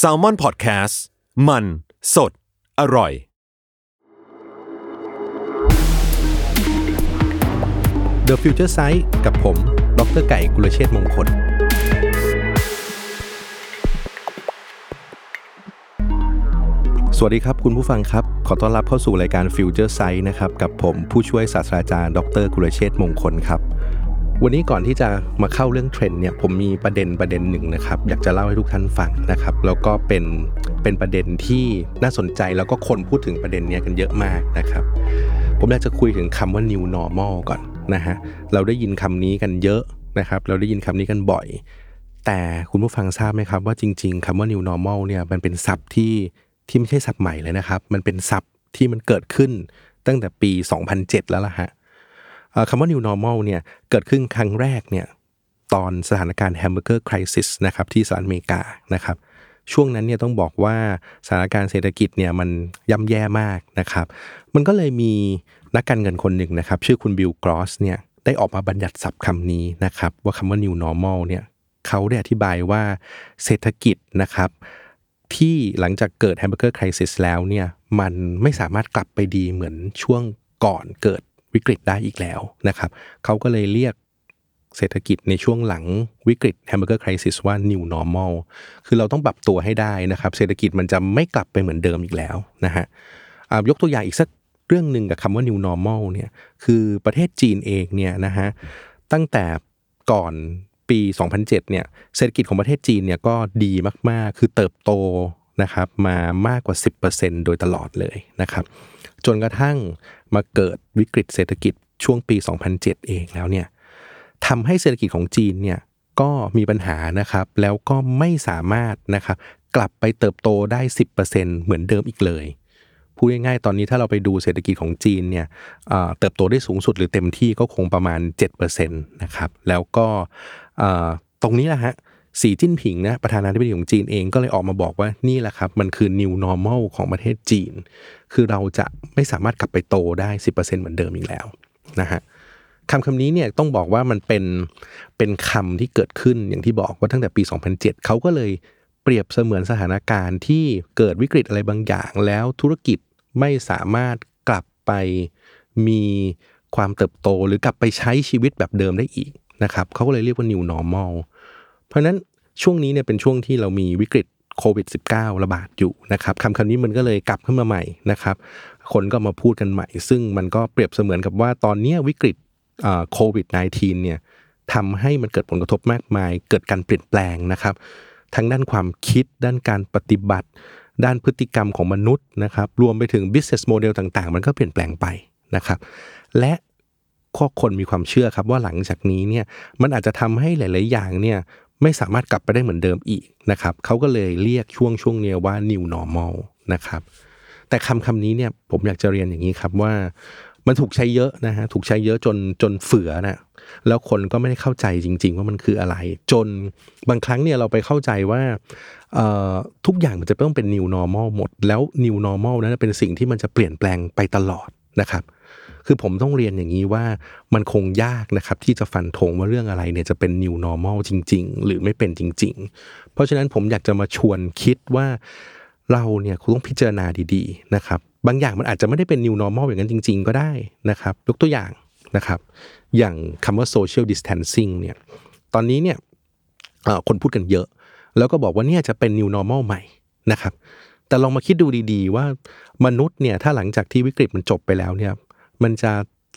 s a l ม o n PODCAST มัน สด อร่อย The Future Sight กับผม ดรไก่กุลเชษมงคล สวัสดีครับคุณผู้ฟังครับ ขอต้อนรับเข้าสู่รายการ Future Sight นะครับ กับผมผู้ช่วยศาสตราจารย์ ดรกุลเชษมงคลครับ วันนี้ก่อนที่จะมาเข้าเรื่องเทรนด์เนี่ยผมมีประเด็นประเด็นหนึ่งนะครับ อยากจะเล่าให้ทุกท่านฟังนะครับ แล้วก็เป็นเป็นประเด็นที่น่าสนใจแล้วก็คนพูดถึงประเด็นเนี้ยกันเยอะมากนะครับ ผมอยากจะคุยถึงคำว่า new normal ก่อนนะฮะเราได้ยินคำนี้กันเยอะนะครับ เราได้ยินคำนี้กันบ่อย แต่คุณผู้ฟังทราบไหมครับว่าจริง ๆคำว่า new normal เนี่ยมันเป็นศัพท์ที่ที่ไม่ใช่ศัพท์ใหม่เลยนะครับ มันเป็นศัพท์ที่มันเกิดขึ้นตั้งแต่ปี 2007 แล้วล่ะฮะ คำว่า new normal เนี่ยเกิดขึ้นครั้งแรกเนี่ยตอนสถานการณ์ hamburger crisis นะครับที่สหรัฐอเมริกานะครับช่วงนั้นเนี่ยต้องบอกว่าสถานการณ์เศรษฐกิจเนี่ยมันย่ำแย่มากนะครับ มันก็เลยมีนักการเงินคนหนึ่งนะครับ ชื่อคุณบิลกรอสเนี่ยได้ออกมาบัญญัติศัพท์คำนี้นะครับ ว่าคำว่า new normal เนี่ยเขาได้อธิบายว่าเศรษฐกิจนะครับ ที่หลังจากเกิด hamburger crisis แล้วเนี่ยมันไม่สามารถกลับไปดีเหมือนช่วงก่อนเกิด วิกฤตได้อีกแล้วนะครับเขาก็เลยเรียกเศรษฐกิจในช่วงหลังวิกฤต hamburger crisis ว่า new normal คือเราต้องปรับตัวให้ได้นะครับ เศรษฐกิจมันจะไม่กลับไปเหมือนเดิมอีกแล้วนะฮะยกตัวอย่างอีกสักเรื่องหนึ่งกับคำว่า new normal เนี่ยคือประเทศจีนเองเนี่ยนะฮะตั้งแต่ก่อนปี 2007 เนี่ยเศรษฐกิจของประเทศจีนเนี่ยก็ดีมาก ๆ คือเติบโตนะครับมามากกว่า 10%โดยตลอดเลยนะครับ จนกระทั่งมาเกิดวิกฤตเศรษฐกิจช่วงปี 2007 เองแล้วเนี่ยทำให้เศรษฐกิจของจีนเนี่ยก็มีปัญหานะครับ แล้วก็ไม่สามารถนะครับกลับไปเติบโตได้ 10%เหมือนเดิมอีกเลย พูดง่ายๆ ตอนนี้ถ้าเราไปดูเศรษฐกิจของจีนเนี่ยเติบโตได้สูงสุดหรือเต็มที่ก็คงประมาณ 7%นะครับ แล้วก็ตรงนี้แหละฮะ สีจิ้นผิงนะประธานาธิบดีของจีนเองก็เลยออกมาบอกว่านี่แหละครับ มันคือ new normal ของประเทศจีน คือเราจะไม่สามารถกลับไปโตได้ 10%เหมือนเดิมอีกแล้วนะฮะคำคำนี้เนี่ยต้องบอกว่ามันเป็นเป็นคำที่เกิดขึ้นอย่างที่บอกว่าตั้งแต่ปี 2007 เขาก็เลยเปรียบเสมือนสถานการณ์ที่เกิดวิกฤตอะไรบางอย่าง แล้วธุรกิจไม่สามารถกลับไปมีความเติบโตหรือกลับไปใช้ชีวิตแบบเดิมได้อีกนะครับเขาก็เลยเรียกว่า new normal เพราะนั้นช่วงนี้เนี่ยเป็นช่วงที่เรามีวิกฤตโควิด -19 ระบาดอยู่นะครับคำคำนี้มันก็เลยกลับขึ้นมาใหม่นะครับ คนก็มาพูดกันใหม่ ซึ่งมันก็เปรียบเสมือนกับว่าตอนนี้วิกฤตโควิด -19 เนี่ยทำให้มันเกิดผลกระทบมากมาย เกิดการเปลี่ยนแปลงนะครับ ทั้งด้านความคิดด้านการปฏิบัติ ด้านพฤติกรรมของมนุษย์นะครับ รวมไปถึง business model ต่างๆ มันก็เปลี่ยนแปลงไปนะครับ และข้อคนมีความเชื่อครับว่าหลังจากนี้เนี่ยมันอาจจะทำให้หลาย ๆ อย่างเนี่ย ไม่สามารถกลับไปได้เหมือนเดิมอีกนะครับเขาก็เลยเรียกช่วงช่วงเนี้ยว่า new normal นะครับแต่คำคำนี้เนี่ยผมอยากจะเรียนอย่างนี้ครับว่ามันถูกใช้เยอะนะฮะถูกใช้เยอะจนจนเฝือนะแล้วคนก็ไม่ได้เข้าใจจริง ๆ ว่ามันคืออะไร จนบางครั้งเนี่ยเราไปเข้าใจว่าทุกอย่างมันจะต้องเป็น new normal หมด แล้ว new normal นั้นเป็นสิ่งที่มันจะเปลี่ยนแปลงไปตลอดนะครับ คือผมต้องเรียนอย่างนี้ว่ามันคงยากนะครับ ที่จะฟันธงว่าเรื่องอะไรเนี่ยจะเป็น new normal จริง ๆ หรือไม่เป็นจริง ๆ เพราะฉะนั้นผมอยากจะมาชวนคิดว่าเราเนี่ยคงต้องพิจารณาดีๆนะครับ บางอย่างมันอาจจะไม่ได้เป็น new normal อย่างนั้นจริง ๆ ก็ได้นะครับยกตัวอย่างนะครับ อย่างคำว่า social distancing เนี่ยตอนนี้เนี่ยคนพูดกันเยอะ แล้วก็บอกว่าเนี่ยจะเป็น new normal ใหม่นะครับแต่ลองมาคิดดูดีๆ ว่ามนุษย์เนี่ยถ้าหลังจากที่วิกฤตมันจบไปแล้วเนี่ย มันจะ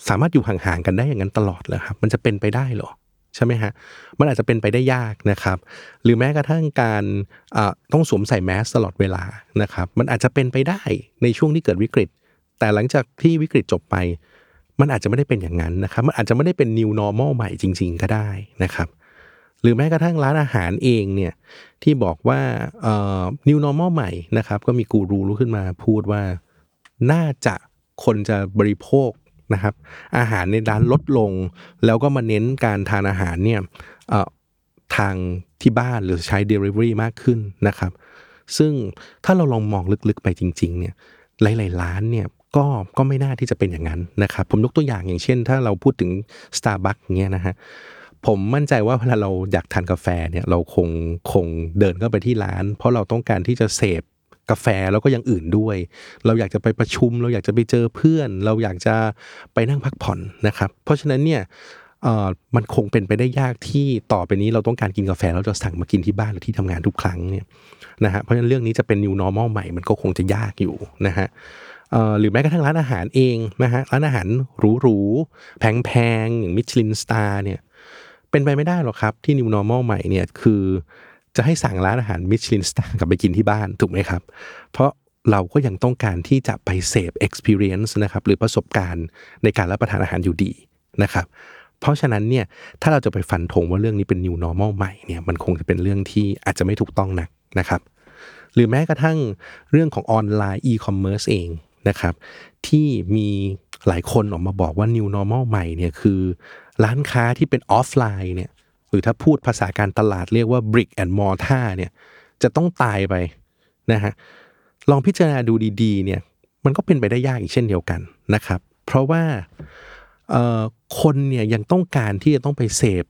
สามารถอยู่ห่างๆกันได้อย่างนั้นตลอดเลยครับมันจะเป็นไปได้เหรอใช่ไหมฮะมันอาจจะเป็นไปได้ยากนะครับ หรือแม้กระทั่งการอ่าต้องสวมใส่แมสตลอดเวลานะครับมันอาจจะเป็นไปได้ในช่วงที่เกิดวิกฤต แต่หลังจากที่วิกฤตจบไปมันอาจจะไม่ได้เป็นอย่างนั้นนะครับ มันอาจจะไม่ได้เป็น new normal ใหม่จริง ๆ ก็ได้นะครับ หรือแม้กระทั่งร้านอาหารเองเนี่ยที่บอกว่าเอ่อ new normal ใหม่นะครับ ก็มีกูรูลุกขึ้นมาพูดว่าน่าจะ คนจะบริโภคนะครับ อาหารในร้านลดลง แล้วก็มาเน้นการทานอาหารเนี่ยทางที่บ้านหรือใช้ delivery มากขึ้นนะครับ ซึ่งถ้าเราลองมองลึกๆไปจริงๆเนี่ยหลายๆร้านเนี่ยก็ก็ไม่น่าที่จะเป็นอย่างนั้นนะครับผมยกตัวอย่างอย่างเช่น ถ้าเราพูดถึง Starbucks เงี้ยนะฮะผมมั่นใจว่าเวลาเราอยากทานกาแฟเนี่ยเราคงคงเดินเข้าไปที่ร้าน เพราะเราต้องการที่จะเสพ กาแฟแล้วก็อย่างอื่นด้วย เราอยากจะไปประชุม เราอยากจะไปเจอเพื่อน เราอยากจะไปนั่งพักผ่อนนะครับ เพราะฉะนั้นเนี่ยมันคงเป็นไปได้ยากที่ต่อไปนี้เราต้องการกินกาแฟแล้วจะสั่งมากินที่บ้านหรือที่ทำงานทุกครั้งเนี่ยนะฮะเพราะฉะนั้นเรื่องนี้จะเป็น new normal ใหม่มันก็คงจะยากอยู่นะฮะหรือแม้กระทั่งร้านอาหารเองนะฮะร้านอาหารหรูๆแพงๆอย่างมิชลินสตาร์เนี่ยเป็นไปไม่ได้หรอกครับที่ New Normal ใหม่เนี่ยคือ จะให้สั่งร้านอาหารมิชลินสตาร์กลับไปกินที่บ้านถูกไหมครับ เพราะเราก็ยังต้องการที่จะไปเสพ experience นะครับหรือประสบการณ์ในการรับประทานอาหารอยู่ดีนะครับเพราะฉะนั้นเนี่ยถ้าเราจะไปฟันธงว่าเรื่องนี้เป็น New Normal ใหม่เนี่ยมันคงจะเป็นเรื่องที่อาจจะไม่ถูกต้องนักนะครับ หรือแม้กระทั่งเรื่องของออนไลน์ e-commerce เองนะครับ ที่มีหลายคนออกมาบอกว่า new normal ใหม่เนี่ยคือ ร้านค้าที่เป็นออฟไลน์เนี่ย รือถ้าพูดภาษาการตลาดเรียกว่า brick and mortar เนี่ยจะต้องตายไปนะฮะลองพิจารณาดูดีๆเนี่ยมันก็เป็นไปได้ยากอีกเช่นเดียวกันนะครับ เพราะว่าคนเนี่ยยังต้องการที่จะต้องไปเสพ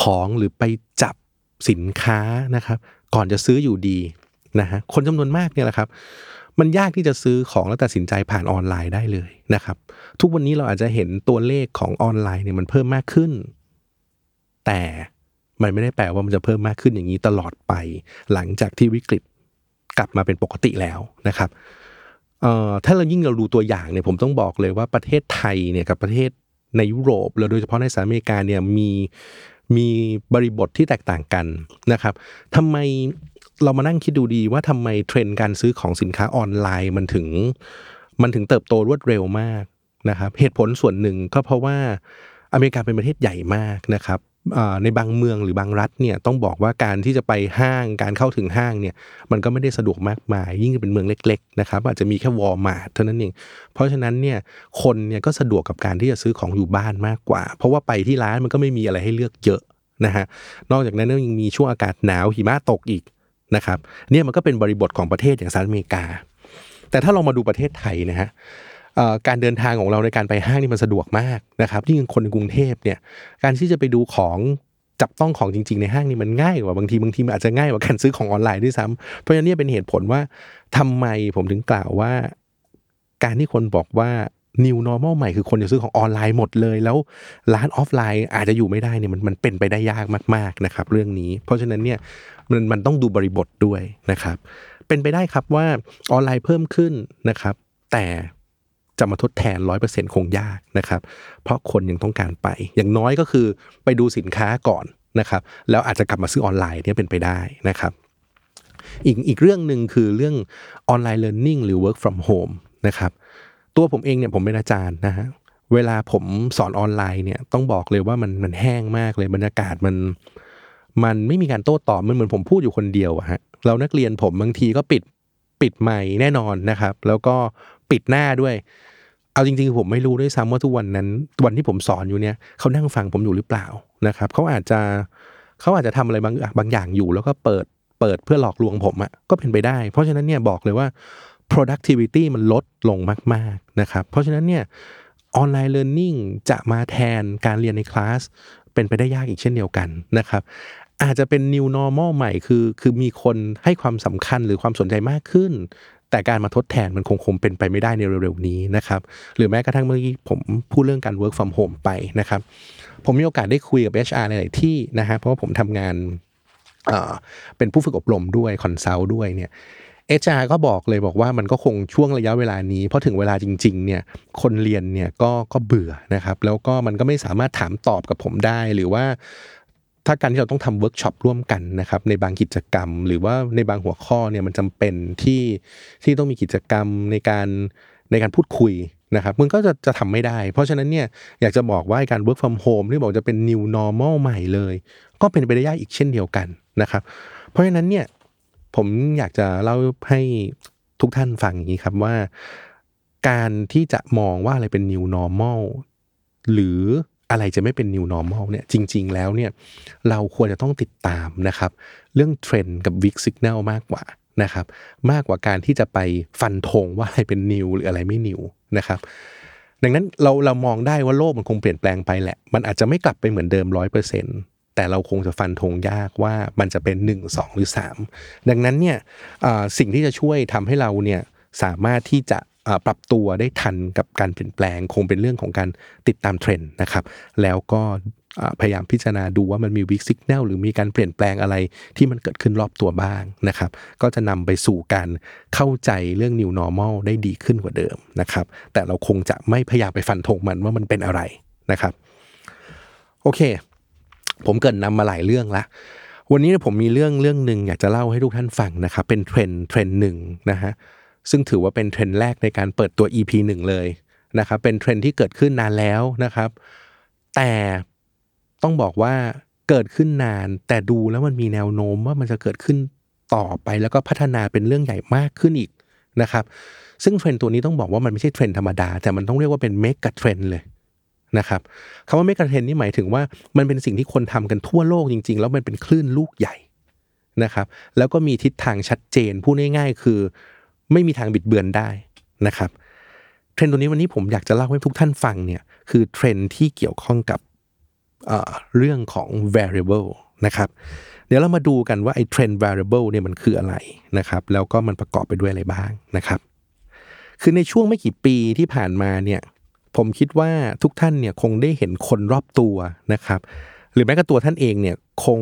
ของหรือไปจับสินค้านะครับ ก่อนจะซื้ออยู่ดีนะฮะคนจำนวนมากเนี่ยแหละครับ มันยากที่จะซื้อของแล้วตัดสินใจผ่านออนไลน์ได้เลยนะครับ ทุกวันนี้เราอาจจะเห็นตัวเลขของออนไลน์เนี่ยมันเพิ่มมากขึ้น แต่มันไม่ได้แปลว่ามันจะเพิ่มมากขึ้นอย่างนี้ตลอดไป หลังจากที่วิกฤตกลับมาเป็นปกติแล้วนะครับถ้าเรายิ่งเราดูตัวอย่างเนี่ยผมต้องบอกเลยว่าประเทศไทยเนี่ยกับประเทศในยุโรปแล้วโดยเฉพาะในสหรัฐอเมริกาเนี่ยมีมีบริบทที่แตกต่างกันนะครับทำไมเรามานั่งคิดดูดีว่าทำไมเทรนด์การซื้อของสินค้าออนไลน์มันถึง มันถึงเติบโตรวดเร็วมากนะครับ เหตุผลส่วนหนึ่งก็เพราะว่าอเมริกาเป็นประเทศใหญ่มากนะครับ ในบางเมืองหรือบางรัฐเนี่ยต้องบอกว่าการที่จะไปห้างการเข้าถึงห้างเนี่ยมันก็ไม่ได้สะดวกมากมาย ยิ่งเป็นเมืองเล็กๆนะครับอาจจะมีแค่วอลมาร์ทเท่านั้นเองเพราะฉะนั้นเนี่ยคนเนี่ยก็สะดวกกับการที่จะซื้อของอยู่บ้านมากกว่า เพราะว่าไปที่ร้านมันก็ไม่มีอะไรให้เลือกเยอะนะฮะนอกจากนั้นยังมีช่วงอากาศหนาวหิมะตกอีกนะครับเนี่ยมันก็เป็นบริบทของประเทศอย่างสหรัฐอเมริกา แต่ถ้าเรามาดูประเทศไทยนะฮะ การเดินทางของเราในการไปห้างนี่มันสะดวกมากนะครับยิ่งคนในกรุงเทพเนี่ยการที่จะไปดูของจับต้องของจริง ๆ ในห้างนี่มันง่ายกว่าบางทีบางทีมันอาจจะง่ายกว่าการซื้อของออนไลน์ด้วยซ้ำเพราะฉะนั้นเนี่ยเป็นเหตุผลว่าทำไมผมถึงกล่าวว่า การที่คนบอกว่า new normal ใหม่คือคนจะซื้อของออนไลน์หมดเลย แล้วร้านออฟไลน์อาจจะอยู่ไม่ได้เนี่ยมันมันเป็นไปได้ยากมากๆนะครับ เรื่องนี้ เพราะฉะนั้นเนี่ยมันมันต้องดูบริบทด้วยนะครับ เป็นไปได้ครับว่าออนไลน์เพิ่มขึ้นนะครับ แต่ จะมาทดแทนร้อยเปอร์เซ็นคงยากนะครับ เพราะคนยังต้องการไป อย่างน้อยก็คือไปดูสินค้าก่อนนะครับ แล้วอาจจะกลับมาซื้อออนไลน์เนี่ยเป็นไปได้นะครับ อีกอีกเรื่องหนึ่งคือเรื่องออนไลน์เรียนรู้หรือ work from home นะครับ ตัวผมเองเนี่ยผมเป็นอาจารย์นะฮะเวลาผมสอนออนไลน์เนี่ยต้องบอกเลยว่ามันมันแห้งมากเลยบรรยากาศมันมันไม่มีการโต้ตอบมันเหมือนผมพูดอยู่คนเดียวอะฮะเรานักเรียนผมบางทีก็ปิดปิดไมค์แน่นอนนะครับ แล้วก็ปิดหน้าด้วย เอาจริงๆ ผมไม่รู้ด้วยซ้ำว่าทุกวันนั้นวันที่ผมสอนอยู่เนี่ยเขานั่งฟังผมอยู่หรือเปล่านะครับเขาอาจจะเขาอาจจะทำอะไรบางบางอย่างอยู่แล้วก็เปิดเปิดเพื่อหลอกลวงผมอะ่ะก็เป็นไปได้ เพราะฉะนั้นเนี่ยบอกเลยว่า productivity มันลดลงมากๆนะครับเพราะฉะนั้นเนี่ยออนไลน์ learning จะมาแทนการเรียนในคลาสเป็นไปได้ยากอีกเช่นเดียวกันนะครับอาจจะเป็น new normal ใหม่คือคือมีคนให้ความสำคัญหรือความสนใจมากขึ้น แต่การมาทดแทนมันคงคงเป็นไปไม่ได้ในเร็วๆนี้นะครับหรือแม้กระทั่งเมื่อกี้ผมพูดเรื่องการ work from home ไปนะครับผมมีโอกาสได้คุยกับ HR ในหลายที่นะฮะเพราะว่าผมทำงานเป็นผู้ฝึกอบรมด้วยคอนซัลท์ด้วยเนี่ย HR ก็บอกเลยบอกว่ามันก็คงช่วงระยะเวลานี้พราะถึงเวลาจริงๆเนี่ยคนเรียนเนี่ยก็ก็เบื่อนะครับแล้วก็มันก็ไม่สามารถถามตอบกับผมได้หรือว่า ถ้าการที่เราต้องทำเวิร์กช็อปร่วมกันนะครับในบางกิจกรรม หรือว่าในบางหัวข้อเนี่ยมันจำเป็นที่ที่ต้องมีกิจกรรมในการในการพูดคุยนะครับมันก็จะจะทำไม่ได้ เพราะฉะนั้นเนี่ยอยากจะบอกว่าการ work from home ที่บอกจะเป็น new normal ใหม่เลย ก็เป็นไปได้ยากอีกเช่นเดียวกันนะครับ เพราะฉะนั้นเนี่ยผมอยากจะเล่าให้ทุกท่านฟังอย่างนี้ครับว่า การที่จะมองว่าอะไรเป็น new normal หรือ อะไรจะไม่เป็น new normal เนี่ยจริง ๆ แล้วเนี่ยเราควรจะต้องติดตามนะครับ เรื่องเทรนด์กับ weak signal มากกว่านะครับ มากกว่าการที่จะไปฟันธงว่าอะไรเป็น new หรืออะไรไม่ new นะครับดังนั้นเราเรามองได้ว่าโลกมันคงเปลี่ยนแปลงไปแหละ มันอาจจะไม่กลับไปเหมือนเดิมร้อยเปอร์เซ็นต์แต่เราคงจะฟันธงยากว่ามันจะเป็น 1 2 หรือ 3 ดังนั้นเนี่ยสิ่งที่จะช่วยทำให้เราเนี่ยสามารถที่จะ ปรับตัวได้ทันกับการเปลี่ยนแปลง คงเป็นเรื่องของการติดตามเทรนด์นะครับ แล้วก็พยายามพิจารณาดูว่ามันมี weak signal หรือมีการเปลี่ยนแปลงอะไรที่มันเกิดขึ้นรอบตัวบ้างนะครับ ก็จะนำไปสู่การเข้าใจเรื่อง new normal ได้ดีขึ้นกว่าเดิมนะครับ แต่เราคงจะไม่พยายามไปฟันธงมันว่ามันเป็นอะไรนะครับ โอเค ผมเกริ่นนำมาหลายเรื่องละวันนี้ผมมีเรื่องเรื่องหนึ่งอยากจะเล่าให้ทุกท่านฟังนะครับ เป็นเทรนด์เทรนด์หนึ่งนะฮะ ซึ่งถือว่าเป็นเทรนด์แรกในการเปิดตัว EP หนึ่งเลยนะครับเป็นเทรนด์ที่เกิดขึ้นนานแล้วนะครับ แต่ต้องบอกว่าเกิดขึ้นนาน แต่ดูแล้วมันมีแนวโน้มว่ามันจะเกิดขึ้นต่อไปแล้วก็พัฒนาเป็นเรื่องใหญ่มากขึ้นอีกนะครับ ซึ่งเทรนด์ตัวนี้ต้องบอกว่ามันไม่ใช่เทรนด์ธรรมดา แต่มันต้องเรียกว่าเป็นเมกะเทรนด์เลยนะครับคำว่าเมกะเทรนด์นี่หมายถึงว่ามันเป็นสิ่งที่คนทำกันทั่วโลกจริง ๆ แล้วมันเป็นคลื่นลูกใหญ่นะครับ แล้วก็มีทิศทางชัดเจนพูดง่ายๆ คือ ไม่มีทางบิดเบือนได้นะครับเทรนตัวนี้วันนี้ผมอยากจะเล่าให้ทุกท่านฟังเนี่ยคือเทรนที่เกี่ยวข้องกับเรื่องของ variable นะครับเดี๋ยวเรามาดูกันว่าไอ้ trend variable เนี่ยมันคืออะไรนะครับแล้วก็มันประกอบไปด้วยอะไรบ้างนะครับคือในช่วงไม่กี่ปีที่ผ่านมาเนี่ยผมคิดว่าทุกท่านเนี่ยคงได้เห็นคนรอบตัวนะครับหรือแม้กระทั่งตัวท่านเองเนี่ยคง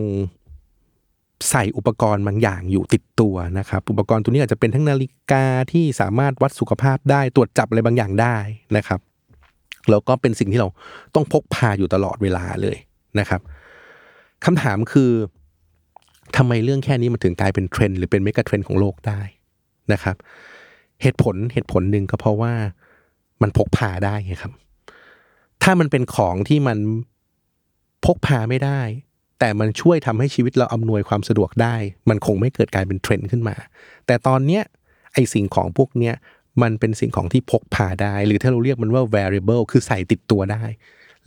ใส่อุปกรณ์บางอย่างอยู่ติดตัวนะครับ อุปกรณ์ตัวนี้อาจจะเป็นทั้งนาฬิกาที่สามารถวัดสุขภาพได้ตรวจจับอะไรบางอย่างได้นะครับแล้วก็เป็นสิ่งที่เราต้องพกพาอยู่ตลอดเวลาเลยนะครับคำถามคือทำไมเรื่องแค่นี้มันถึงกลายเป็นเทรนด์หรือเป็นเมกะเทรนด์ของโลกได้นะครับ เหตุผลเหตุผลหนึ่งก็เพราะว่ามันพกพาได้ครับ ถ้ามันเป็นของที่มันพกพาไม่ได้ แต่มันช่วยทำให้ชีวิตเราอำนวยความสะดวกได้ มันคงไม่เกิดกลายเป็นเทรนด์ขึ้นมา แต่ตอนเนี้ยไอ้สิ่งของพวกเนี้ยมันเป็นสิ่งของที่พกพาได้ หรือถ้าเราเรียกมันว่า wearable คือใส่ติดตัวได้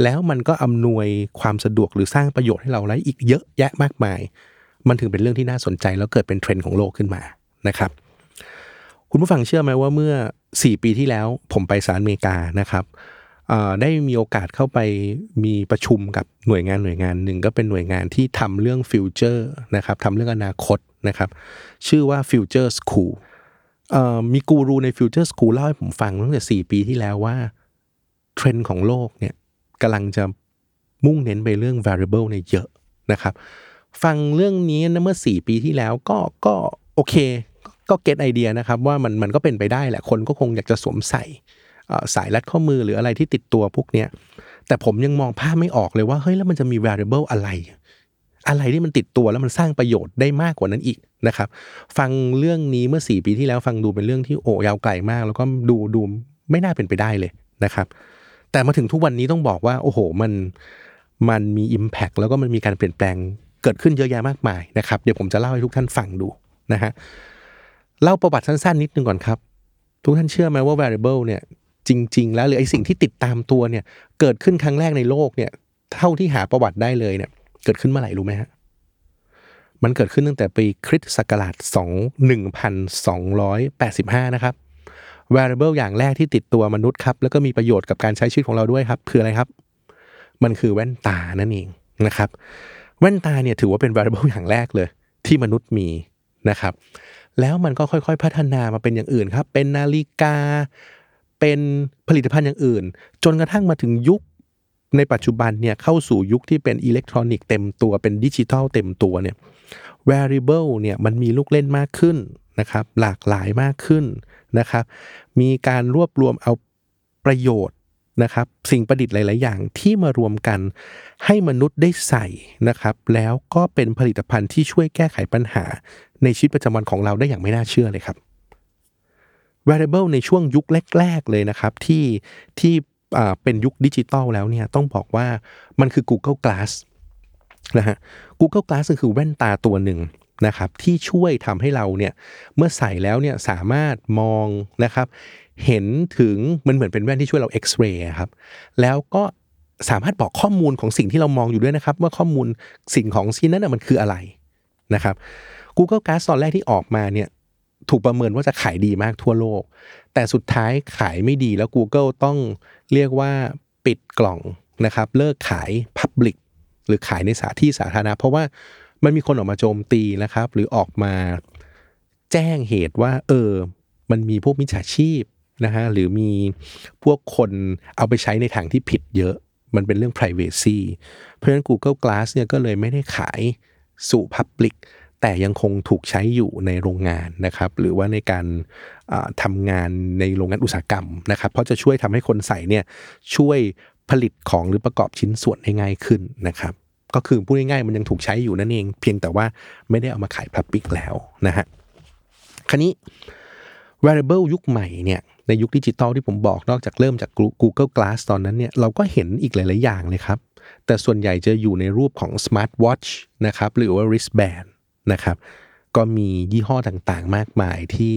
แล้วมันก็อำนวยความสะดวกหรือสร้างประโยชน์ให้เราได้อีกเยอะแยะมากมาย มันถึงเป็นเรื่องที่น่าสนใจแล้วเกิดเป็นเทรนด์ของโลกขึ้นมานะครับคุณผู้ฟังเชื่อไหมว่าเมื่อ 4 ปีที่แล้วผมไปสหรัฐอเมริกานะครับ ได้มีโอกาสเข้าไปมีประชุมกับหน่วยงานหน่วยงานหนึ่งก็เป็นหน่วยงานที่ทำเรื่อง future นะครับทำเรื่องอนาคตนะครับชื่อว่า Future School มีกูรูในฟิวเจอร์สกูลเล่าให้ผมฟังตั้งแต่สี่ปีที่แล้วว่าเทรนด์ของโลกเนี่ยกำลังจะมุ่งเน้นไปเรื่อง wearable เนี่ยเยอะนะครับ ฟังเรื่องนี้นะเมื่อสี่ปีที่แล้วก็ก็โอเค ก็เก็ตไอเดียนะครับว่ามันมันก็เป็นไปได้แหละคนก็คงอยากจะสวมใส่ สายรัดข้อมือหรืออะไรที่ติดตัวพวกเนี้ยแต่ผมยังมองภาพไม่ออกเลยว่าเฮ้ยแล้วมันจะมี variable อะไรอะไรที่มันติดตัวแล้วมันสร้างประโยชน์ได้มากกว่านั้นอีกนะครับ ฟังเรื่องนี้เมื่อสี่ปีที่แล้วฟังดูเป็นเรื่องที่โอ้ยาวไกลมาก แล้วก็ดูดูไม่น่าเป็นไปได้เลยนะครับ แต่มาถึงทุกวันนี้ต้องบอกว่า โอ้โหมันมันมี Impact แล้วก็มันมีการเปลี่ยนแปลงเกิดขึ้นเยอะแยะมากมายนะครับเดี๋ยวผมจะเล่าให้ทุกท่านฟังดูนะฮะเล่าประวัติสั้นๆ นิดนึงก่อนครับ ทุกท่านเชื่อไหมว่า variable เนี่ย จริง ๆ แล้วหรือไอสิ่งที่ติดตามตัวเนี่ย เกิดขึ้นครั้งแรกในโลกเนี่ย เท่าที่หาประวัติได้เลยเนี่ย เกิดขึ้นเมื่อไหร่รู้ไหมฮะมันเกิดขึ้นตั้งแต่ปีคริสต์ศักราช2 1285 นะครับ variable อย่างแรกที่ติดตัวมนุษย์ครับ แล้วก็มีประโยชน์กับการใช้ชีวิตของเราด้วยครับคืออะไรครับ มันคือแว่นตานั่นเองนะครับ แว่นตาเนี่ยถือว่าเป็น variable อย่างแรกเลย ที่มนุษย์มีนะครับ แล้วมันก็ค่อยๆพัฒนามาเป็นอย่างอื่นครับ เป็นนาฬิกา เป็นผลิตภัณฑ์อย่างอื่น จนกระทั่งมาถึงยุคในปัจจุบันเนี่ยเข้าสู่ยุคที่เป็นอิเล็กทรอนิกส์เต็มตัวเป็นดิจิทัลเต็มตัวเนี่ย variable เนี่ยมันมีลูกเล่นมากขึ้นนะครับ หลากหลายมากขึ้นนะครับ มีการรวบรวมเอาประโยชน์นะครับ สิ่งประดิษฐ์หลาย ๆ อย่างที่มารวมกันให้มนุษย์ได้ใส่นะครับ แล้วก็เป็นผลิตภัณฑ์ที่ช่วยแก้ไขปัญหาในชีวิตประจำวันของเราได้อย่างไม่น่าเชื่อเลยครับ variable ในช่วงยุคแรก ๆ เลยนะครับ ที่ที่เป็นยุคดิจิตอลแล้วเนี่ยต้องบอกว่ามันคือ Google Glass นะฮะ Google Glass ก็คือแว่นตาตัวหนึ่งนะครับที่ช่วยทำให้เราเนี่ยเมื่อใส่แล้วเนี่ยสามารถมองนะครับเห็นถึงมันเหมือนเป็นแว่นที่ช่วยเราเอ็กซเรย์ครับแล้วก็สามารถบอกข้อมูลของสิ่งที่เรามองอยู่ด้วยนะครับ ว่าข้อมูลสิ่งของชิ้นนั้นมันคืออะไรนะครับ Google Glass ตอนแรกที่ออกมาเนี่ย ถูกประเมินว่าจะขายดีมากทั่วโลก แต่สุดท้ายขายไม่ดีแล้ว Google ต้องเรียกว่าปิดกล่องนะครับ เลิกขาย Public หรือขายในสาที่สาธารณะ เพราะว่ามันมีคนออกมาโจมตีนะครับ หรือออกมาแจ้งเหตุว่า เออ มันมีพวกมิจฉาชีพนะฮะหรือมีพวกคนเอาไปใช้ในทางที่ผิดเยอะ มันเป็นเรื่อง privacy เพราะฉะนั้น Google Glass เนี่ยก็เลยไม่ได้ขายสู่ Public แต่ยังคงถูกใช้อยู่ในโรงงานนะครับหรือว่าในการทำงานในโรงงานอุตสาหกรรมนะครับเพราะจะช่วยทำให้คนใส่เนี่ยช่วยผลิตของหรือประกอบชิ้นส่วนได้ง่ายขึ้นนะครับก็คือพูดง่ายๆมันยังถูกใช้อยู่นั่นเอง เพียงแต่ว่าไม่ได้เอามาขายพับปิกแล้วนะฮะคันนี้ wearable ยุคใหม่เนี่ยในยุคดิจิตอลที่ผมบอกนอกจากเริ่มจาก Google Glass ตอนนั้นเนี่ยเราก็เห็นอีกหลาย ๆ อย่างเลยครับ แต่ส่วนใหญ่จะอยู่ในรูปของ Smart Watch นะครับหรือว่า wristband นะครับ ก็มียี่ห้อต่างๆ มากมายที่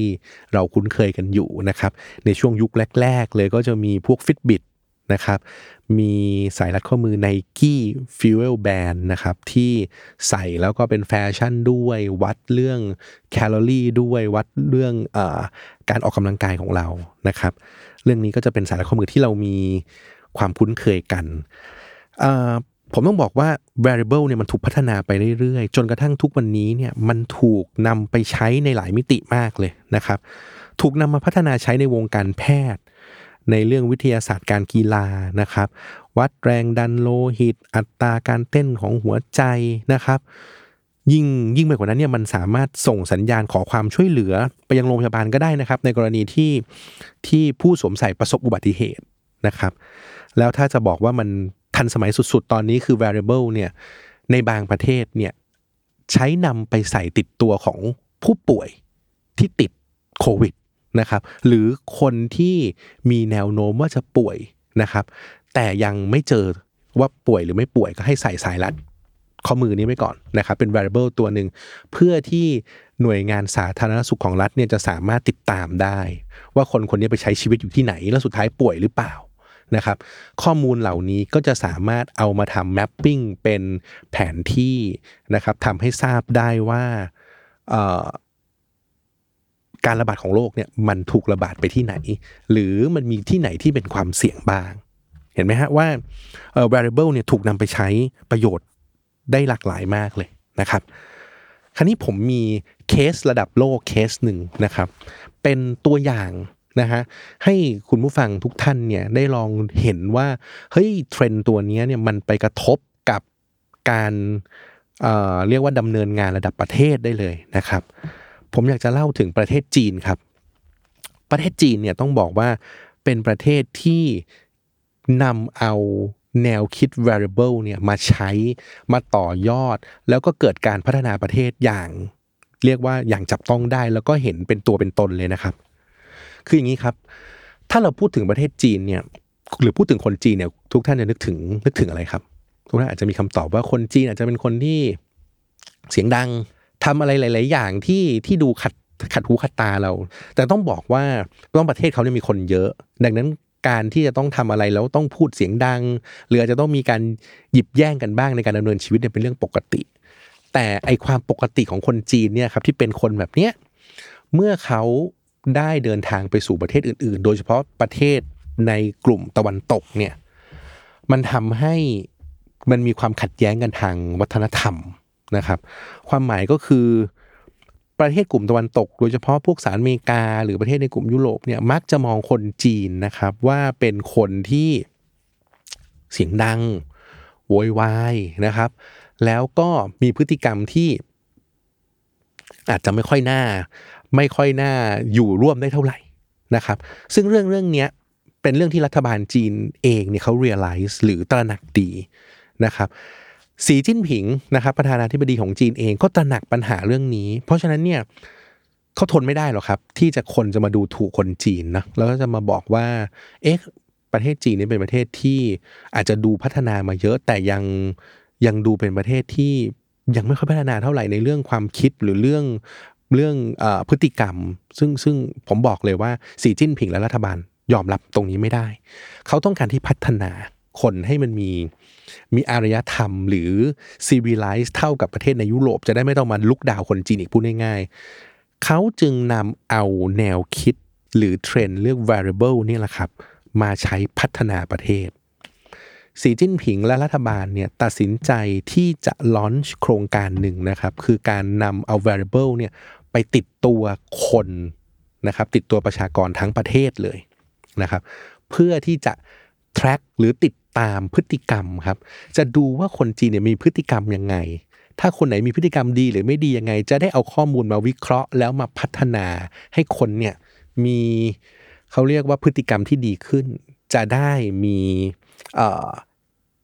เราคุ้นเคยกันอยู่นะครับ ในช่วงยุคแรก ๆ เลยก็จะมีพวก Fitbit นะครับ มีสายรัดข้อมือ Nike Fuel Band นะครับ ที่ใส่แล้วก็เป็นแฟชั่นด้วย วัดเรื่องแคลอรี่ด้วย วัดเรื่องอการออกกำลังกายของเรานะครับ เรื่องนี้ก็จะเป็นสายรัดข้อมือที่เรามีความคุ้นเคยกัน ผมต้องบอกว่า variable เนี่ยมันถูกพัฒนาไปเรื่อยๆ จนกระทั่งทุกวันนี้เนี่ยมันถูกนำไปใช้ในหลายมิติมากเลยนะครับ ถูกนำมาพัฒนาใช้ในวงการแพทย์ ในเรื่องวิทยาศาสตร์การกีฬานะครับ วัดแรงดันโลหิต อัตราการเต้นของหัวใจนะครับ ยิ่งยิ่งไปกว่านั้นเนี่ยมันสามารถส่งสัญญาณขอความช่วยเหลือไปยังโรงพยาบาลก็ได้นะครับ ในกรณีที่ที่ผู้สวมใส่ประสบอุบัติเหตุนะครับ แล้วถ้าจะบอกว่ามัน ทันสมัยสุดๆ ตอนนี้คือ variable เนี่ยในบางประเทศเนี่ยใช้นำไปใส่ติดตัวของผู้ป่วยที่ติดโควิดนะครับหรือคนที่มีแนวโน้มว่าจะป่วยนะครับ แต่ยังไม่เจอว่าป่วยหรือไม่ป่วยก็ให้ใส่สายรัดข้อมือนี้ไว้ก่อนนะครับ เป็น variable ตัวหนึ่งเพื่อที่หน่วยงานสาธารณสุขของรัฐเนี่ยจะสามารถติดตามได้ ว่าคนคนนี้ไปใช้ชีวิตอยู่ที่ไหน แล้วสุดท้ายป่วยหรือเปล่า นะครับ ข้อมูลเหล่านี้ก็จะสามารถเอามาทำแมปปิ้งเป็นแผนที่นะครับทำให้ทราบได้ว่าการระบาดของโรคเนี่ยมันถูกระบาดไปที่ไหน หรือมันมีที่ไหนที่เป็นความเสี่ยงบ้าง เห็นไหมฮะว่า variable เนี่ยถูกนำไปใช้ประโยชน์ได้หลากหลายมากเลยนะครับ คราวนี้ผมมีเคสระดับโลกเคสหนึ่งนะครับ เป็นตัวอย่าง นะฮะให้คุณผู้ฟังทุกท่านเนี่ยได้ลองเห็นว่าเฮ้ยเทรนตัวนี้เนี่ยมันไปกระทบกับการเเรียกว่าดำเนินงานระดับประเทศได้เลยนะครับ ผมอยากจะเล่าถึงประเทศจีนครับ ประเทศจีนเนี่ยต้องบอกว่าเป็นประเทศที่นำเอาแนวคิด variable เนี่ยมาใช้มาต่อยอด แล้วก็เกิดการพัฒนาประเทศอย่าง เรียกว่าอย่างจับต้องได้แล้วก็เห็นเป็นตัวเป็นตนเลยนะครับ คืออย่างนี้ครับ ถ้าเราพูดถึงประเทศจีนเนี่ยหรือพูดถึงคนจีนเนี่ยทุกท่านจะนึกถึงนึกถึงอะไรครับ ทุกท่านอาจจะมีคำตอบว่าคนจีนอาจจะเป็นคนที่เสียงดังทำอะไรหลาย ๆ อย่างที่ที่ดูขัดขัดหูขัดตาเรา แต่ต้องบอกว่าต้องประเทศเขาเนี่ยมีคนเยอะ ดังนั้นการที่จะต้องทำอะไรแล้วต้องพูดเสียงดัง หรืออาจจะต้องมีการหยิบแย่งกันบ้างในการดำเนินชีวิตเนี่ยเป็นเรื่องปกติ แต่ไอความปกติของคนจีนเนี่ยครับที่เป็นคนแบบเนี้ยเมื่อเขา ได้เดินทางไปสู่ประเทศอื่น ๆ โดยเฉพาะประเทศในกลุ่มตะวันตกเนี่ยมันทำให้มันมีความขัดแย้งกันทางวัฒนธรรมนะครับ ความหมายก็คือประเทศกลุ่มตะวันตก โดยเฉพาะพวกสหรัฐอเมริกา หรือประเทศในกลุ่มยุโรปเนี่ยมักจะมองคนจีนนะครับว่าเป็นคนที่เสียงดังโวยวายนะครับ แล้วก็มีพฤติกรรมที่อาจจะไม่ค่อยน่า ไม่ค่อยน่าอยู่ร่วมได้เท่าไหร่นะครับ ซึ่งเรื่องเรื่องนี้เป็นเรื่องที่รัฐบาลจีนเองเนี่ยเขา realize หรือตระหนักดีนะครับสีจิ้นผิงนะครับประธานาธิบดีของจีนเองก็ตระหนักปัญหาเรื่องนี้ เพราะฉะนั้นเนี่ยเขาทนไม่ได้หรอกครับ ที่จะคนจะมาดูถูกคนจีนนะแล้วก็จะมาบอกว่าเอ๊ะประเทศจีนนี่เป็นประเทศที่อาจจะดูพัฒนามาเยอะแต่ยังยังดูเป็นประเทศที่ยังไม่ค่อยพัฒนาเท่าไหร่ในเรื่องความคิดหรือเรื่อง เรื่องอพฤติกรรม ซึ่งซึ่งผมบอกเลยว่าสีจิ้นผิงและรัฐบาลยอมรับตรงนี้ไม่ได้ เขาต้องการที่พัฒนาคนให้มันมีมีอารยธรรมหรือซีวิไลซ์เท่ากับประเทศในยุโรป จะได้ไม่ต้องมาลุกดาวคนจีนอีกพูดง่ายๆ เขาจึงนำเอาแนวคิดหรือเทรนด์เรื่อง variable นี่แหละครับ มาใช้พัฒนาประเทศ สีจิ้นผิงและรัฐบาลเนี่ยตัดสินใจที่จะลอนช์โครงการหนึ่งนะครับ คือการนำเอา variable เนี่ย ไปติดตัวคนนะครับ ติดตัวประชากรทั้งประเทศเลยนะครับ เพื่อที่จะ track หรือติดตามพฤติกรรมครับ จะดูว่าคนจีนเนี่ยมีพฤติกรรมยังไง ถ้าคนไหนมีพฤติกรรมดีหรือไม่ดียังไง จะได้เอาข้อมูลมาวิเคราะห์ แล้วมาพัฒนาให้คนเนี่ยมีเขาเรียกว่าพฤติกรรมที่ดีขึ้น จะได้มี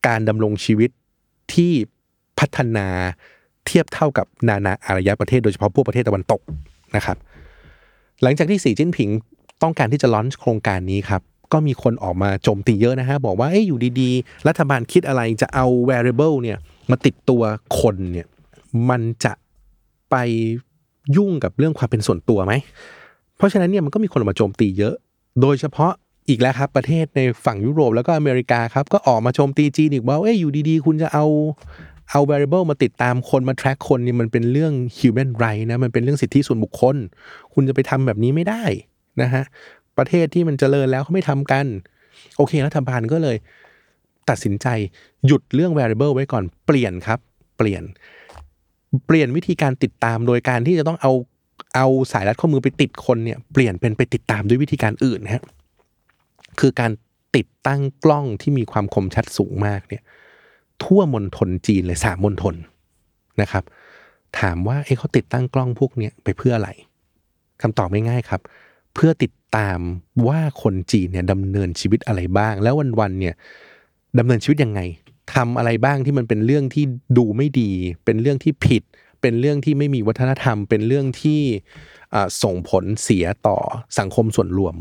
การดำรงชีวิตที่พัฒนา เทียบเท่ากับนานาอารยประเทศโดยเฉพาะพวกประเทศตะวันตกนะครับ หลังจากที่สีจิ้นผิงต้องการที่จะล้อนโครงการนี้ครับก็มีคนออกมาโจมตีเยอะนะฮะ บอกว่าเอ้ยอยู่ดีๆ รัฐบาลคิดอะไรจะเอา variable เนี่ยมาติดตัวคนเนี่ยมันจะไปยุ่งกับเรื่องความเป็นส่วนตัวไหม เพราะฉะนั้นเนี่ยมันก็มีคนออกมาโจมตีเยอะ โดยเฉพาะอีกแล้วครับ ประเทศในฝั่งยุโรปแล้วก็อเมริกาครับ ก็ออกมาโจมตีจีนอีกว่าเอ้ยอยู่ดีๆ คุณจะเอา เอา variable มาติดตามคนมา track คนนี่มันเป็นเรื่อง human right นะมันเป็นเรื่องสิทธิส่วนบุคคล คุณจะไปทำแบบนี้ไม่ได้นะฮะประเทศที่มันเจริญแล้วเขาไม่ทำกัน โอเครัฐบาลก็เลย ตัดสินใจหยุดเรื่อง variable ไว้ก่อนเปลี่ยนครับ เปลี่ยน เปลี่ยนวิธีการติดตามโดยการที่จะต้องเอาเอาสายรัดข้อมือไปติดคนเนี่ยเปลี่ยนเป็นไปติดตามด้วยวิธีการอื่นนะฮะคือการติดตั้งกล้องที่มีความคมชัดสูงมากเนี่ย ทั่วมณฑลจีนเลยสามมณฑลนะครับ ถามว่าเอ้เขาติดตั้งกล้องพวกนี้ไปเพื่ออะไรคำตอบไม่ง่ายครับ เพื่อติดตามว่าคนจีนเนี่ยดำเนินชีวิตอะไรบ้าง แล้ววันๆเนี่ยดำเนินชีวิตยังไงทำอะไรบ้างที่มันเป็นเรื่องที่ดูไม่ดี เป็นเรื่องที่ผิด เป็นเรื่องที่ไม่มีวัฒนธรรม เป็นเรื่องที่อ่าส่งผลเสียต่อสังคมส่วนรวม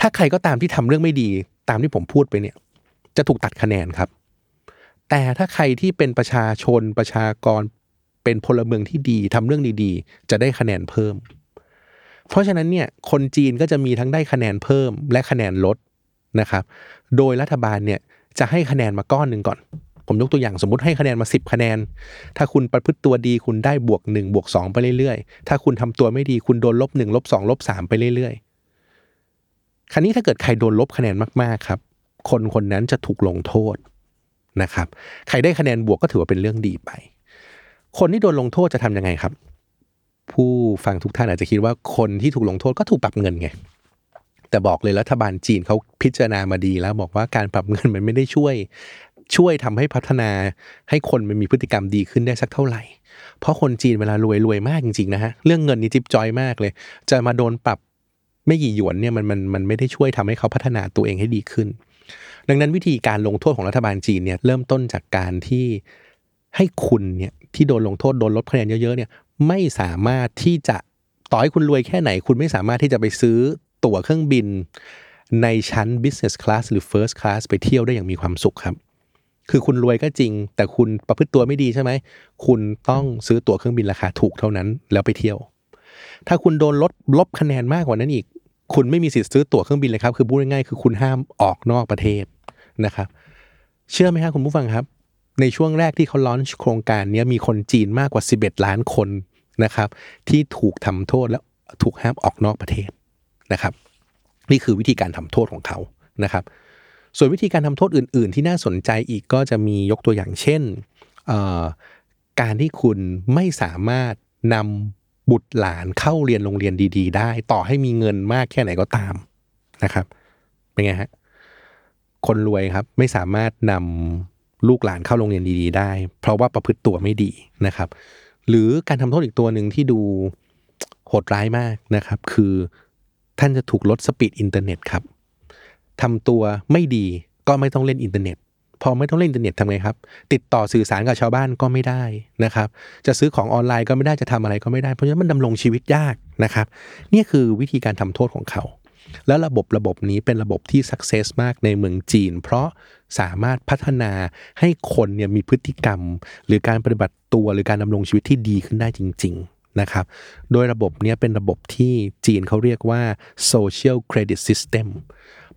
ถ้าใครก็ตามที่ทำเรื่องไม่ดี ตามที่ผมพูดไปเนี่ย จะถูกตัดคะแนนครับ แต่ถ้าใครที่เป็นประชาชนประชากรเป็นพลเมืองที่ดีทำเรื่องดีๆ จะได้คะแนนเพิ่ม เพราะฉะนั้นเนี่ยคนจีนก็จะมีทั้งได้คะแนนเพิ่มและคะแนนลดนะครับ โดยรัฐบาลเนี่ยจะให้คะแนนมาก้อนหนึ่งก่อน ผมยกตัวอย่างสมมติให้คะแนนมา 10 คะแนน ถ้าคุณประพฤติตัวดีคุณได้บวก1บวก2ไปเรื่อยๆ ถ้าคุณทำตัวไม่ดีคุณโดนลบ1ลบ2ลบ3ไปเรื่อยๆ คราวนี้ถ้าเกิดใครโดนลบคะแนนมากๆครับ คนคนนั้นจะถูกลงโทษ นะครับ ใครได้คะแนนบวกก็ถือว่าเป็นเรื่องดีไป คนที่โดนลงโทษจะทำยังไงครับ ผู้ฟังทุกท่านอาจจะคิดว่าคนที่ถูกลงโทษก็ถูกปรับเงินไง แต่บอกเลยรัฐบาลจีนเขาพิจารณามาดีแล้ว บอกว่าการปรับเงินมันไม่ได้ช่วยช่วยทำให้พัฒนาให้คนมันมีพฤติกรรมดีขึ้นได้สักเท่าไหร่ เพราะคนจีนเวลารวยรวยมากจริงๆนะฮะ เรื่องเงินนี่จิ๊บจอยมากเลย จะมาโดนปรับไม่กี่หยวนเนี่ยมันมันมันไม่ได้ช่วยทำให้เขาพัฒนาตัวเองให้ดีขึ้น ดังนั้นวิธีการลงโทษของรัฐบาลจีนเนี่ยเริ่มต้นจากการที่ให้คุณเนี่ยที่โดนลงโทษโดนลดคะแนนเยอะๆเนี่ยไม่สามารถที่จะต่อให้คุณรวยแค่ไหน คุณไม่สามารถที่จะไปซื้อตั๋วเครื่องบิน ในชั้น business class หรือ first class ไปเที่ยวได้อย่างมีความสุขครับ คือคุณรวยก็จริง แต่คุณประพฤติตัวไม่ดีใช่ไหม คุณต้องซื้อตั๋วเครื่องบินราคาถูกเท่านั้น แล้วไปเที่ยว ถ้าคุณโดนลดลบคะแนนมากกว่านั้นอีก คุณไม่มีสิทธิ์ซื้อตั๋วเครื่องบินเลยครับ คือพูดง่ายๆคือคุณห้ามออกนอกประเทศ นะครับ เชื่อไหมครับคุณผู้ฟังครับ ในช่วงแรกที่เขาลอนช์โครงการนี้มีคนจีนมากกว่า 11 ล้านคนนะครับ ที่ถูกทำโทษแล้วถูกห้ามออกนอกประเทศนะครับ นี่คือวิธีการทำโทษของเขานะครับ ส่วนวิธีการทำโทษอื่น ๆ ที่น่าสนใจอีกก็จะมียกตัวอย่างเช่น การที่คุณไม่สามารถนำบุตรหลานเข้าเรียนโรงเรียนดี ๆ ได้ ต่อให้มีเงินมากแค่ไหนก็ตามนะครับ เป็นไงฮะ คนรวยครับไม่สามารถนำลูกหลานเข้าโรงเรียนดีๆ ได้ เพราะว่าประพฤติตัวไม่ดีนะครับ หรือการทำโทษอีกตัวหนึ่งที่ดูโหดร้ายมากนะครับ คือท่านจะถูกลด speed อินเทอร์เน็ตครับทำตัวไม่ดีก็ไม่ต้องเล่นอินเทอร์เน็ต พอไม่ต้องเล่นอินเทอร์เน็ตทำไงครับ ติดต่อสื่อสารกับชาวบ้านก็ไม่ได้นะครับ จะซื้อของออนไลน์ก็ไม่ได้จะทำอะไรก็ไม่ได้ เพราะฉะนั้นมันดำรงชีวิตยากนะครับ นี่คือวิธีการทำโทษของเขา แล้วระบบระบบนี้เป็นระบบที่สักเซสมากในเมืองจีน เพราะสามารถพัฒนาให้คนเนี่ยมีพฤติกรรม หรือการปฏิบัติตัวหรือการดำรงชีวิตที่ดีขึ้นได้จริง ๆนะครับ โดยระบบเนี้ยเป็นระบบที่จีนเขาเรียกว่า social credit system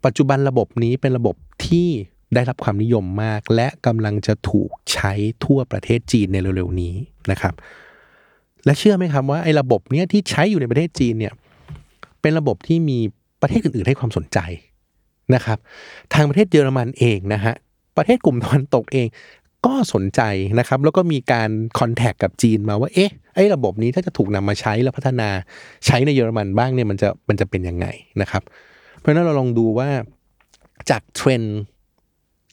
ปัจจุบันระบบนี้เป็นระบบที่ได้รับความนิยมมาก และกำลังจะถูกใช้ทั่วประเทศจีนในเร็วๆนี้นะครับ และเชื่อไหมครับว่าไอ้ระบบเนี้ยที่ใช้อยู่ในประเทศจีนเนี่ยเป็นระบบที่มี ประเทศอื่นๆให้ความสนใจนะครับ ทางประเทศเยอรมันเองนะฮะประเทศกลุ่มตะวันตกเองก็สนใจนะครับแล้วก็มีการคอนแทคกับจีนมาว่าเอ๊ะไอ้ระบบนี้ถ้าจะถูกนำมาใช้แล้วพัฒนาใช้ในเยอรมันบ้างเนี่ยมันจะมันจะเป็นยังไงนะครับ เพราะนั้นเราลองดูว่าจากเทรนด์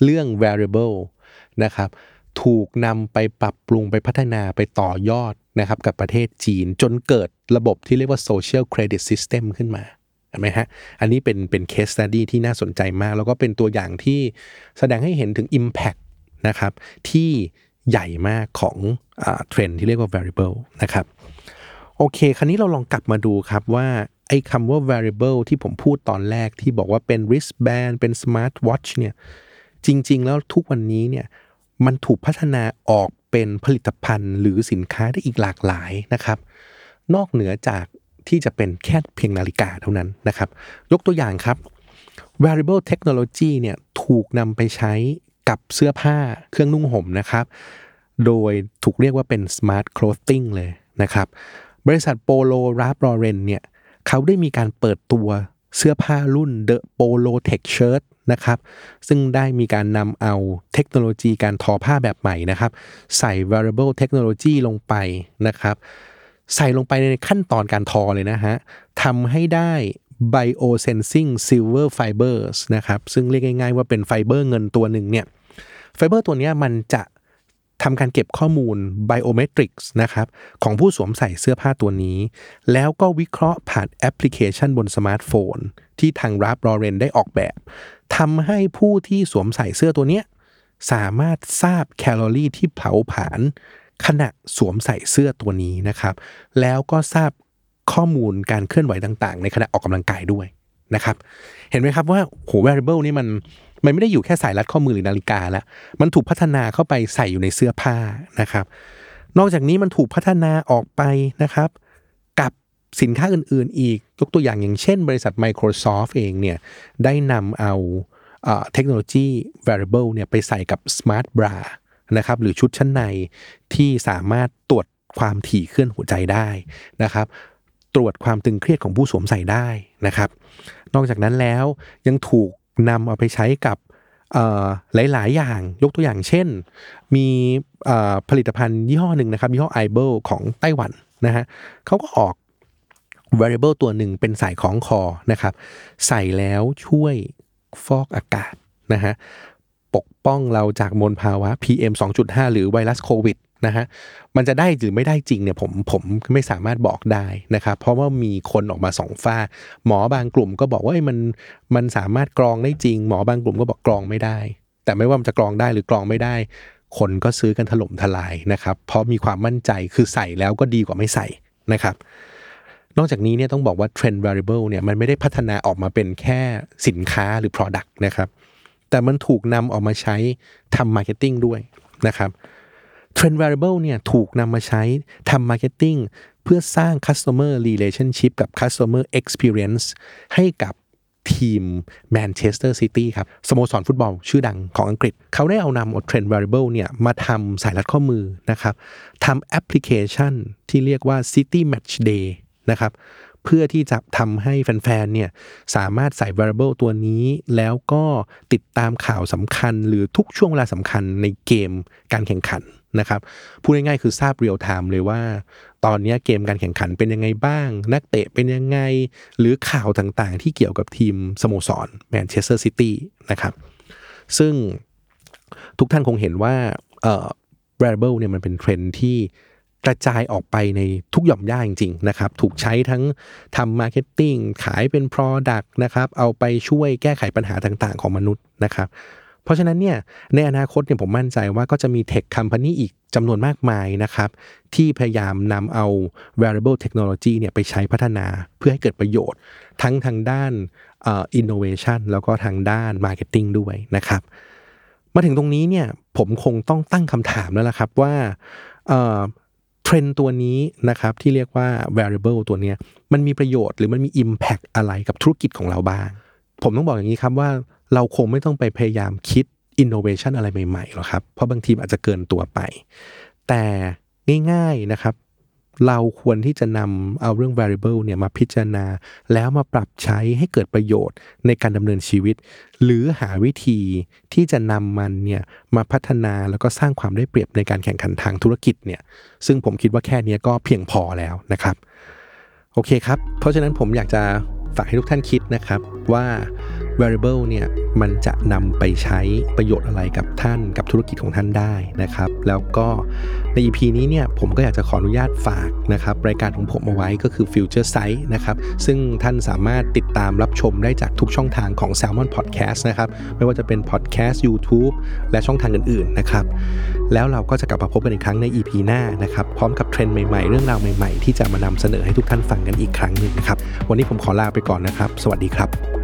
เรื่อง variable นะครับถูกนำไปปรับปรุงไปพัฒนาไปต่อยอดนะครับกับประเทศจีนจนเกิดระบบที่เรียกว่า social credit system ขึ้นมา ห็นไหมฮะ อันนี้เป็นเป็น case study ที่น่าสนใจมาก แล้วก็เป็นตัวอย่างที่แสดงให้เห็นถึง impact นะครับ ที่ใหญ่มากของเทรนที่เรียกว่า variable นะครับ โอเค คราวนี้เราลองกลับมาดูครับว่าไอ้คำว่า variable ที่ผมพูดตอนแรกที่บอกว่าเป็น wristband เป็น smart watch เนี่ยจริง ๆ แล้วทุกวันนี้เนี่ยมันถูกพัฒนาออกเป็นผลิตภัณฑ์หรือสินค้าได้อีกหลากหลายนะครับ นอกเหนือจาก ที่จะเป็นแค่เพียงนาฬิกาเท่านั้นนะครับ ยกตัวอย่างครับ wearable technology เนี่ยถูกนำไปใช้กับเสื้อผ้าเครื่องนุ่งห่มนะครับ โดยถูกเรียกว่าเป็น smart clothing เลยนะครับ บริษัทโปโลราฟลอเรนเนี่ยเขาได้มีการเปิดตัวเสื้อผ้ารุ่น The Polo Tech Shirt นะครับ ซึ่งได้มีการนำเอาเทคโนโลยีการทอผ้าแบบใหม่นะครับ ใส่ wearable technology ลงไปนะครับ ใส่ลงไปในขั้นตอนการทอเลยนะฮะทำให้ได้ biosensing silver fibers นะครับ ซึ่งเรียกง่ายๆว่าเป็นไฟเบอร์เงินตัวหนึ่งเนี่ย ไฟเบอร์ตัวนี้มันจะทำการเก็บข้อมูล biometrics นะครับ ของผู้สวมใส่เสื้อผ้าตัวนี้ แล้วก็วิเคราะห์ผ่านแอปพลิเคชันบนสมาร์ทโฟน ที่ทาง Ralph Lauren ได้ออกแบบทำให้ผู้ที่สวมใส่เสื้อตัวนี้สามารถทราบแคลอรี่ที่เผาผลาญ ขณะสวมใส่เสื้อตัวนี้นะครับ แล้วก็ทราบข้อมูลการเคลื่อนไหวต่างๆ ในขณะออกกำลังกายด้วยนะครับ เห็นไหมครับว่าโห wearable นี่มันมันไม่ได้อยู่แค่สายรัดข้อมือหรือนาฬิกาแล้วมันถูกพัฒนาเข้าไปใส่อยู่ในเสื้อผ้านะครับ นอกจากนี้มันถูกพัฒนาออกไปนะครับ กับสินค้าอื่นๆ อีกยกตัวอย่างอย่างเช่น บริษัท Microsoft เองเนี่ยได้นำเอาเทคโนโลยี wearable เนี่ยไปใส่กับ smart bra นะครับหรือชุดชั้นในที่สามารถตรวจความถี่เคลื่อนหัวใจได้นะครับตรวจความตึงเครียดของผู้สวมใส่ได้นะครับ นอกจากนั้นแล้วยังถูกนำเอาไปใช้กับหลาย ๆ อย่างยกตัวอย่างเช่น มีผลิตภัณฑ์ยี่ห้อหนึ่งนะครับยี่ห้อ i b e l ของไต้หวันนะฮะเขาก็ออก variable ตัวหนึ่งเป็นสายของคอนะครับ ใส่แล้วช่วยฟอกอากาศนะฮะ ปกป้องเราจากมลภาวะ PM 2.5 หรือไวรัสโควิดนะฮะมันจะได้หรือไม่ได้จริงเนี่ยผมผมไม่สามารถบอกได้นะครับเพราะว่ามีคนออกมาสองฝ้า หมอบางกลุ่มก็บอกว่ามันมันสามารถกรองได้จริง หมอบางกลุ่มก็บอกกรองไม่ได้ แต่ไม่ว่ามันจะกรองได้หรือกรองไม่ได้ คนก็ซื้อกันถล่มทลายนะครับเพราะมีความมั่นใจคือใส่แล้วก็ดีกว่าไม่ใส่นะครับนอกจากนี้เนี่ยต้องบอกว่า trend variable เนี่ยมันไม่ได้พัฒนาออกมาเป็นแค่สินค้าหรือ product นะครับ แต่มันถูกนำออกมาใช้ทำ marketing ด้วยนะครับ Trend Variable เนี่ยถูกนำมาใช้ทำ Marketing เพื่อสร้าง Customer Relationship กับ Customer Experience ให้กับทีมแมนเชสเตอร์ซิตี้ครับสโมสรฟุตบอลชื่อดังของอังกฤษ เขาได้เอานำเอา trend wearable เนี่ยมาทำสายรัดข้อมือนะครับทำแอปพลิเคชันที่เรียกว่า City Match Day นะครับ เพื่อที่จะทำให้แฟนๆเนี่ยสามารถใส่ wearable ตัวนี้แล้วก็ติดตามข่าวสำคัญหรือทุกช่วงเวลาสำคัญในเกมการแข่งขันนะครับพูดง่ายๆคือทราบ real time เลยว่า ตอนนี้เกมการแข่งขันเป็นยังไงบ้าง นักเตะเป็นยังไง หรือข่าวต่างๆ ที่เกี่ยวกับทีมสโมสรแมนเชสเตอร์ซิตี้นะครับซึ่งทุกท่านคงเห็นว่า wearable เนี่ยมันเป็นเทรนด์ที่ กระจายออกไปในทุกหย่อมหญ้าจริงๆนะครับ ถูกใช้ทั้งทำ marketing ขายเป็น product นะครับ เอาไปช่วยแก้ไขปัญหาต่างๆ ของมนุษย์นะครับ เพราะฉะนั้นเนี่ยในอนาคตเนี่ยผมมั่นใจว่าก็จะมี tech company อีกจำนวนมากมายนะครับ ที่พยายามนำเอา wearable technology เนี่ยไปใช้พัฒนาเพื่อให้เกิดประโยชน์ ทั้งทางด้านอ่อ innovation แล้วก็ทางด้าน marketing ด้วยนะครับ มาถึงตรงนี้เนี่ยผมคงต้องตั้งคำถามแล้วล่ะครับว่า เทรนตัวนี้นะครับที่เรียกว่า variable ตัวนี้มันมีประโยชน์หรือมันมี impact อะไรกับธุรกิจของเราบ้าง ผมต้องบอกอย่างนี้ครับว่าเราคงไม่ต้องไปพยายามคิด innovation อะไรใหม่ๆหรอกครับ เพราะบางทีอาจจะเกินตัวไป แต่ง่ายๆนะครับ เราควรที่จะนำเอาเรื่อง variable เนี่ยมาพิจารณา แล้วมาปรับใช้ให้เกิดประโยชน์ในการดำเนินชีวิต หรือหาวิธีที่จะนำมันเนี่ยมาพัฒนาแล้วก็สร้างความได้เปรียบในการแข่งขันทางธุรกิจเนี่ยซึ่งผมคิดว่าแค่นี้ก็เพียงพอแล้วนะครับ โอเคครับ เพราะฉะนั้นผมอยากจะฝากให้ทุกท่านคิดนะครับว่า variable เนี่ยมันจะนำไปใช้ประโยชน์อะไรกับท่านกับธุรกิจของท่านได้นะครับ แล้วก็ใน EP นี้เนี่ยผมก็อยากจะขออนุญาตฝากนะครับรายการของผมเอาไว้ก็คือ Future Sight นะครับซึ่งท่านสามารถติดตามรับชมได้จากทุกช่องทางของ Salmon Podcast นะครับไม่ว่าจะเป็น Podcast YouTube และช่องทางอื่นๆนะครับแล้วเราก็จะกลับมาพบกันอีกครั้งใน EP หน้านะครับพร้อมกับเทรนด์ใหม่ๆ เรื่องราวใหม่ๆ ที่จะมานำเสนอให้ทุกท่านฟังกันอีกครั้งหนึ่งนะครับวันนี้ผมขอลาไปก่อนนะครับ สวัสดีครับ